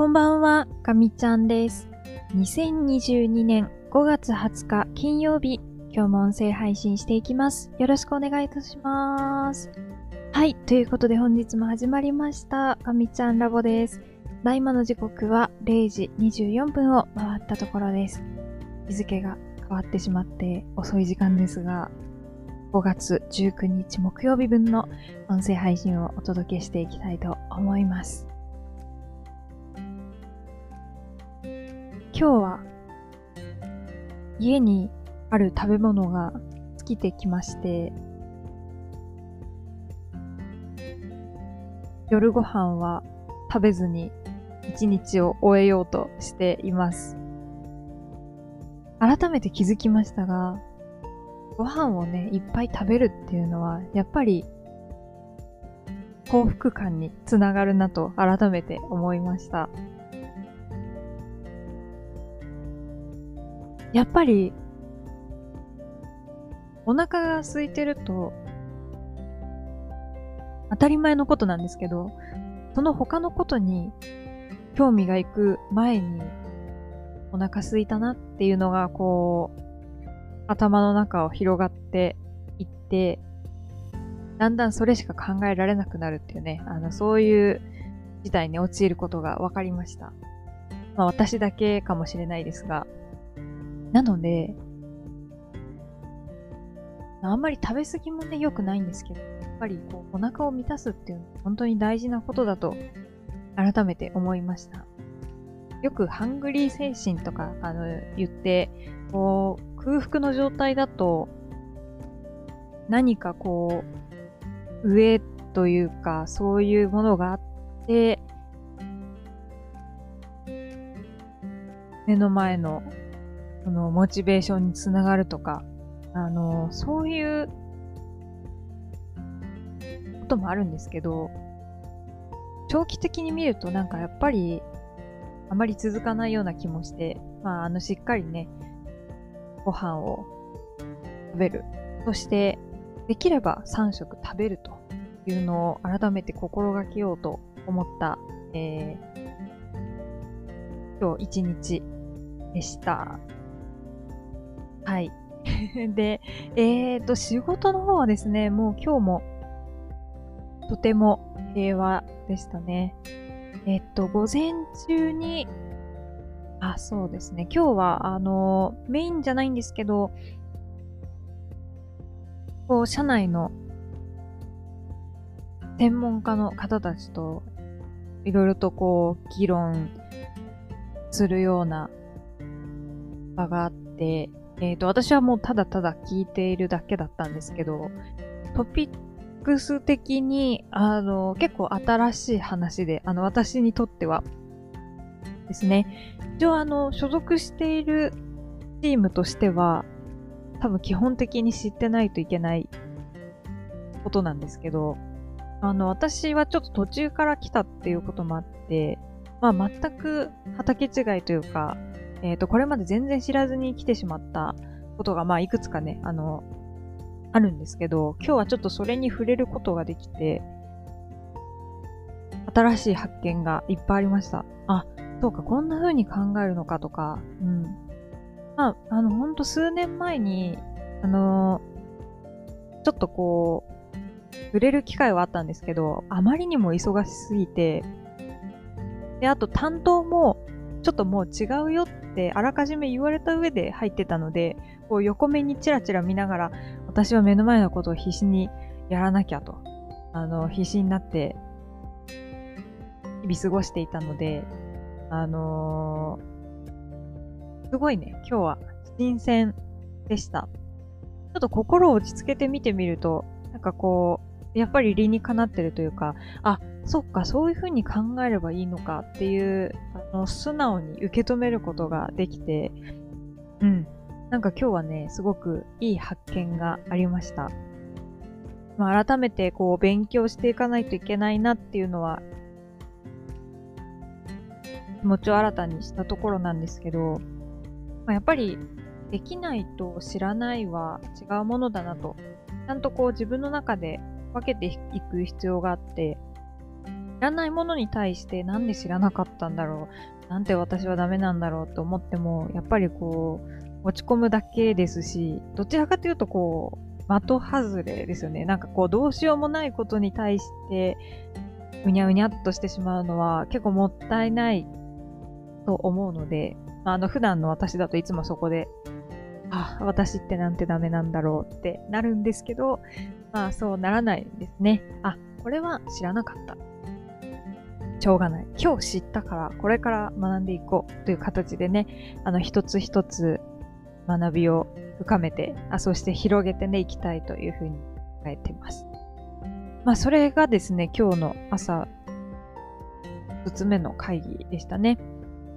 こんばんは、かみちゃんです。2022年5月20日金曜日、今日も音声配信していきます。よろしくお願いいたします。はい、ということで本日も始まりました、かみちゃんラボです。た今の時刻は0時24分を回ったところです。日付が変わってしまって遅い時間ですが、5月19日木曜日分の音声配信をお届けしていきたいと思います。今日は家にある食べ物が尽きてきまして、夜ご飯は食べずに一日を終えようとしています。改めて気づきましたが、ご飯をね、いっぱい食べるっていうのは、やっぱり幸福感につながるなと改めて思いました。やっぱり、お腹が空いてると、当たり前のことなんですけど、その他のことに興味がいく前に、お腹空いたなっていうのが、こう、頭の中を広がっていって、だんだんそれしか考えられなくなるっていうね、あの、そういう事態に陥ることが分かりました。まあ私だけかもしれないですが、なので、あんまり食べ過ぎもね、良くないんですけど、やっぱりこう、お腹を満たすっていうのは本当に大事なことだと、改めて思いました。よくハングリー精神とか、あの、言って、こう、空腹の状態だと、何かこう、上というか、そういうものがあって、目の前のそのモチベーションにつながるとか、あの、そういうこともあるんですけど、長期的に見るとなんかやっぱりあまり続かないような気もして、まあ、あの、しっかりね、ご飯を食べる。そして、できれば3食食べるというのを改めて心がけようと思った、えー、今日一日でした。はい。で、えーと、仕事の方はですね、もう今日もとても平和でしたね。えっと、午前中に、あ、そうですね。今日は、あの、メインじゃないんですけど、こう、社内の専門家の方たちと、いろいろとこう、議論するような場があって、えっ、と、私はもうただただ聞いているだけだったんですけど、トピックス的に、あの、結構新しい話で、あの、私にとってはですね、一応あの、所属しているチームとしては、多分基本的に知ってないといけないことなんですけど、あの、私はちょっと途中から来たっていうこともあって、まあ全く畑違いというか、えっ、と、これまで全然知らずに来てしまったことが、まあいくつかね、あの、あるんですけど、今日はちょっとそれに触れることができて、新しい発見がいっぱいありました。あ、そうか、こんな風に考えるのかとか、うん。まあ、あの、ほんと数年前に、あのちょっとこう、触れる機会はあったんですけど、あまりにも忙しすぎて、で、あと担当も、ちょっともう違うよってあらかじめ言われた上で入ってたので、こう横目にチラチラ見ながら、私は目の前のことを必死にやらなきゃと、あの、必死になって、日々過ごしていたので、あのーすごいね、今日は新鮮でした。ちょっと心を落ち着けて見てみると、なんかこう、やっぱり理にかなってるというか、あ、そっか、そういう風に考えればいいのかっていう、の、素直に受け止めることができて、うん。なんか今日はね、すごくいい発見がありました。まあ、改めてこう、勉強していかないといけないなっていうのは、気持ちを新たにしたところなんですけど、まあ、やっぱり、できないと知らないは違うものだなと、ちゃんとこう自分の中で分けていく必要があって、知らないものに対してなんで知らなかったんだろうなんて私はダメなんだろうと思っても、やっぱりこう、落ち込むだけですし、どちらかというとこう、的外れですよね。なんかこう、どうしようもないことに対して、うにゃうにゃっとしてしまうのは結構もったいないと思うので、あの、普段の私だといつもそこで、あ、私ってなんてダメなんだろうってなるんですけど、まあそうならないですね。あ、これは知らなかった。しょうがない。今日知ったから、これから学んでいこうという形でね、あの、一つ一つ学びを深めて、あそして広げてね、いきたいというふうに考えています。まあ、それがですね、今日の朝、一つ目の会議でしたね。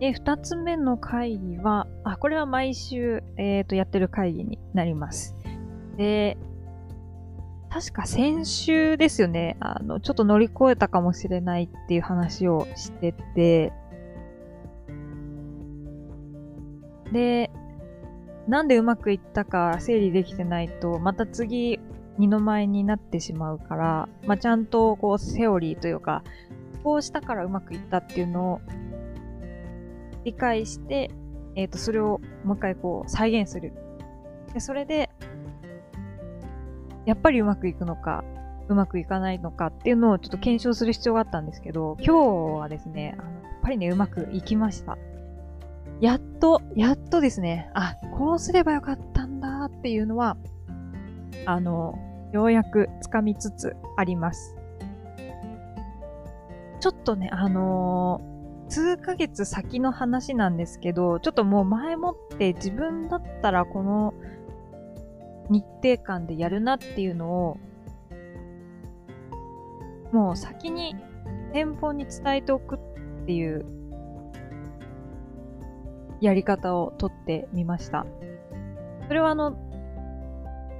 で、二つ目の会議は、あ、これは毎週、えっ、ー、と、やってる会議になります。で、確か先週ですよね、あの、ちょっと乗り越えたかもしれないっていう話をしてて、で、なんでうまくいったか整理できてないと、また次、二の舞になってしまうから、まあ、ちゃんとこう、セオリーというか、こうしたからうまくいったっていうのを理解して、えっ、ー、と、それをもう一回こう、再現する。で、それで、やっぱりうまくいくのか、うまくいかないのかっていうのをちょっと検証する必要があったんですけど、今日はですね、あのやっぱりね、うまくいきました。やっと、やっとですね、あ、こうすればよかったんだっていうのは、あの、ようやくつかみつつあります。ちょっとね、あのー、数ヶ月先の話なんですけど、ちょっともう前もって自分だったらこの日程感でやるなっていうのを、もう先に店舗に伝えておくっていうやり方をとってみました。それはあの、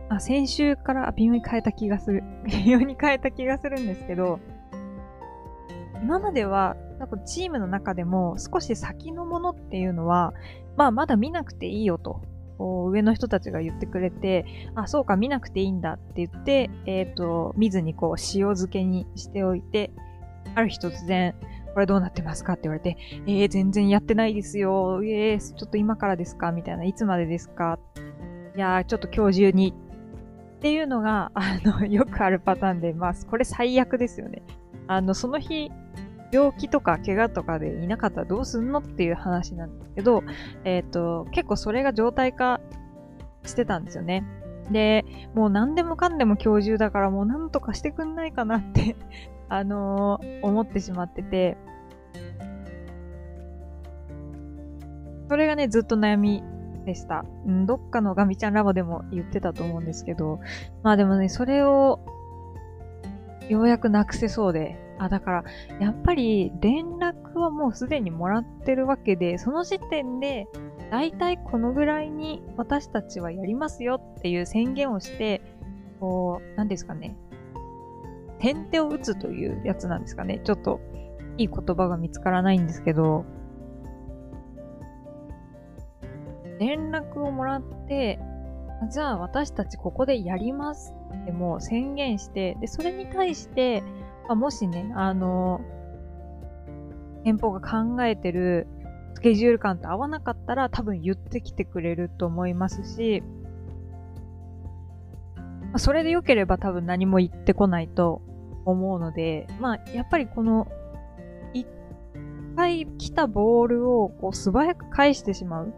あ、先週から微妙に変えた気がする。微妙に変えた気がするんですけど、今までは、なんかチームの中でも少し先のものっていうのは、まあまだ見なくていいよとこう上の人たちが言ってくれて、あ、そうか、見なくていいんだって言って、えっ、ー、と、見ずにこう、塩漬けにしておいて、ある日突然、これどうなってますかって言われて、えー、全然やってないですよ。えー、ちょっと今からですかみたいな。いつまでですかいやー、ちょっと今日中に。っていうのが、あの、よくあるパターンで、まあ、これ最悪ですよね。あの、その日、病気とか怪我とかでいなかったらどうすんのっていう話なんですけど、えっ、ー、と、結構それが状態化してたんですよね。で、もう何でもかんでも今日中だからもう何とかしてくんないかなって あのー、思ってしまってて、それがね、ずっと悩みでした。うん、どっかのガミちゃんラボでも言ってたと思うんですけど、まあでもね、それをようやくなくせそうで、あ、だから、やっぱり連絡はもうすでにもらってるわけで、その時点で、だいたいこのぐらいに私たちはやりますよっていう宣言をして、こう、何ですかね。先手を打つというやつなんですかね。ちょっと、いい言葉が見つからないんですけど、連絡をもらって、じゃあ私たちここでやりますってもう宣言して、で、それに対して、あ、もしね、あの、店舗が考えてるスケジュール感と合わなかったら多分言ってきてくれると思いますし、ま、それで良ければ多分何も言ってこないと思うので、まあ、やっぱりこの、一回来たボールをこう素早く返してしまう。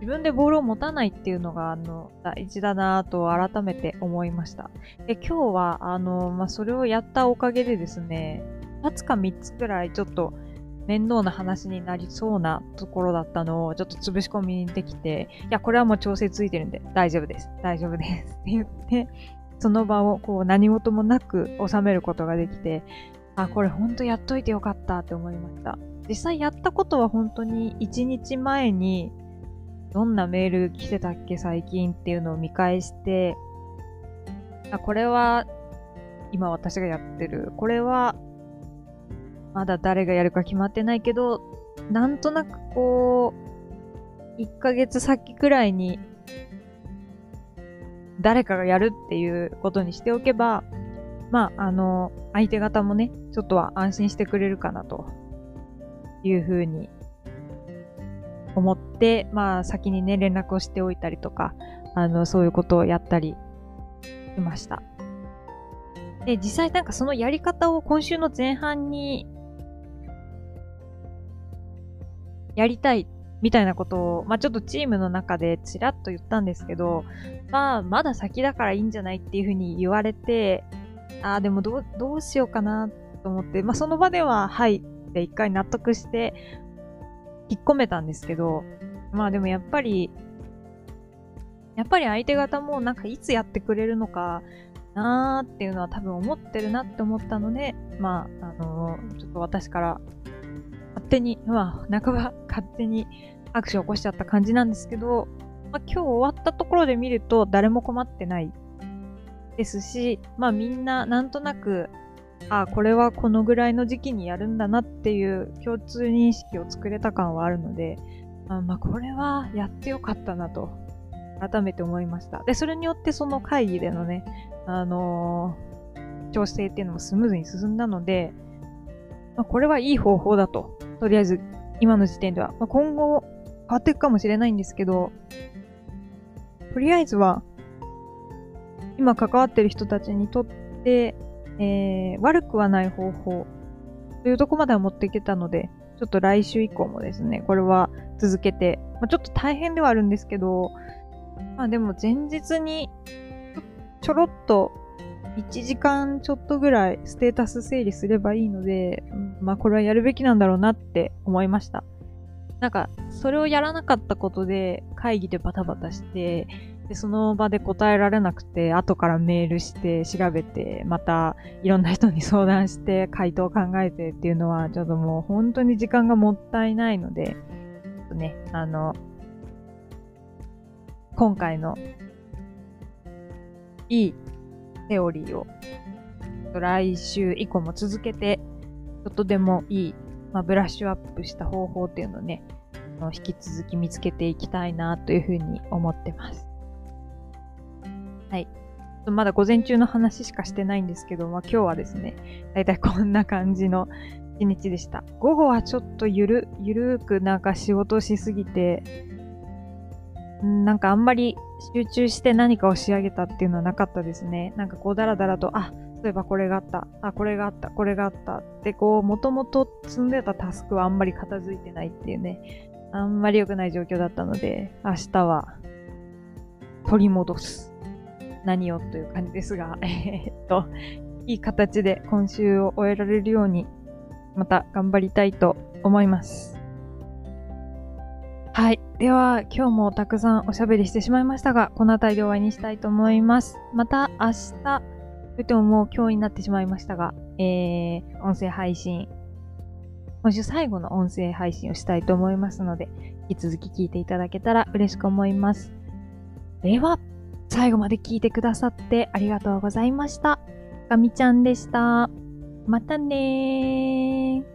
自分でボールを持たないっていうのが、あの、大事だなぁと改めて思いました。で、今日は、あの、まあ、それをやったおかげでですね、2つか3つくらいちょっと面倒な話になりそうなところだったのをちょっと潰し込みにできて、いや、これはもう調整ついてるんで大丈夫です。大丈夫です。って言って、その場をこう何事もなく収めることができて、あ、これほんとやっといてよかったって思いました。実際やったことは本当に1日前にどんなメール来てたっけ最近っていうのを見返して、あ、これは今私がやってる。これはまだ誰がやるか決まってないけど、なんとなくこう、1ヶ月先くらいに誰かがやるっていうことにしておけば、まあ、あの、相手方もね、ちょっとは安心してくれるかなというふうに思って、まあ、先にね、連絡をしておいたりとか、あの、そういうことをやったりしました。で、実際なんかそのやり方を今週の前半にやりたいみたいなことを、まあちょっとチームの中でちらっと言ったんですけど、まあまだ先だからいいんじゃないっていうふうに言われて、ああ、でもどう、どうしようかなと思って、まあその場では、はいって一回納得して、引っ込めたんですけど、まあでもやっぱり、やっぱり相手方もなんかいつやってくれるのかなーっていうのは多分思ってるなって思ったので、まあ、あのー、ちょっと私から勝手に、まあ、半ば勝手にアクションを起こしちゃった感じなんですけど、まあ、今日終わったところで見ると誰も困ってないですし、まあみんななんとなく、あこれはこのぐらいの時期にやるんだなっていう共通認識を作れた感はあるので、あまあこれはやってよかったなと改めて思いました。で、それによってその会議でのね、あのー、調整っていうのもスムーズに進んだので、まあ、これはいい方法だと。とりあえず、今の時点では。まあ、今後、変わっていくかもしれないんですけど、とりあえずは、今関わってる人たちにとって、えー、悪くはない方法というとこまでは持っていけたので、ちょっと来週以降もですね、これは続けて、まあ、ちょっと大変ではあるんですけど、まあでも前日にちょろっと1時間ちょっとぐらいステータス整理すればいいので、まあこれはやるべきなんだろうなって思いました。なんか、それをやらなかったことで会議でバタバタして、で、その場で答えられなくて、後からメールして調べて、またいろんな人に相談して回答を考えてっていうのは、ちょっともう本当に時間がもったいないので、ちょっとね、あの、今回のいいセオリーを来週以降も続けて、ちょっとでもいい、まあ、ブラッシュアップした方法っていうのをね、引き続き見つけていきたいなというふうに思ってます。はい。まだ午前中の話しかしてないんですけど、まあ、今日はですね、だいたいこんな感じの一日でした。午後はちょっとゆる、ゆるくなんか仕事しすぎて、なんかあんまり集中して何かを仕上げたっていうのはなかったですね。なんかこうダラダラと、あ、そういえばこれがあった、あ、これがあった、これがあったってこう、もともと積んでたタスクはあんまり片付いてないっていうね、あんまり良くない状況だったので、明日は取り戻す。何をという感じですが、え、っと、いい形で今週を終えられるように、また頑張りたいと思います。はい。では、今日もたくさんおしゃべりしてしまいましたが、この辺りで終わりにしたいと思います。また明日、といてももう今日になってしまいましたが、えー、音声配信、今週最後の音声配信をしたいと思いますので、引き続き聞いていただけたら嬉しく思います。では、最後まで聞いてくださってありがとうございました。かみちゃんでした。またねー。